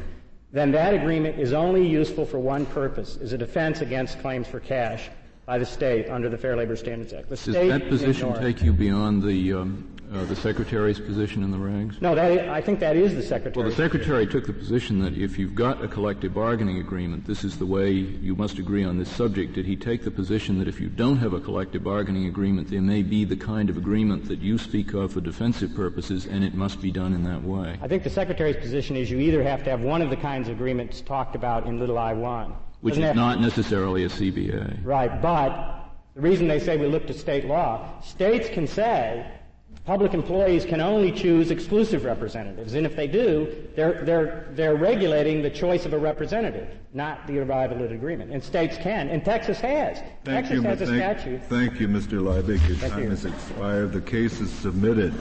then that agreement is only useful for one purpose, is a defense against claims for cash by the state under the Fair Labor Standards Act. The Does that position ignore it. take you beyond the, um, uh, the Secretary's position in the regs? No, that, I think that is the secretary. Well, the Secretary took the position that if you've got a collective bargaining agreement, this is the way you must agree on this subject. Did he take the position that if you don't have a collective bargaining agreement, there may be the kind of agreement that you speak of for defensive purposes, and it must be done in that way? I think the secretary's position is you either have to have one of the kinds of agreements talked about in little I-1. Which Doesn't is not necessarily a CBA. Right, but the reason they say we look to state law, states can say public employees can only choose exclusive representatives, and if they do, they're, they're, they're regulating the choice of a representative, not the arrival at agreement. And states can, and Texas has. Thank Texas you, has a thank- statute. Thank you, Mr. Leibig. Your Thank time you. has expired. The case is submitted.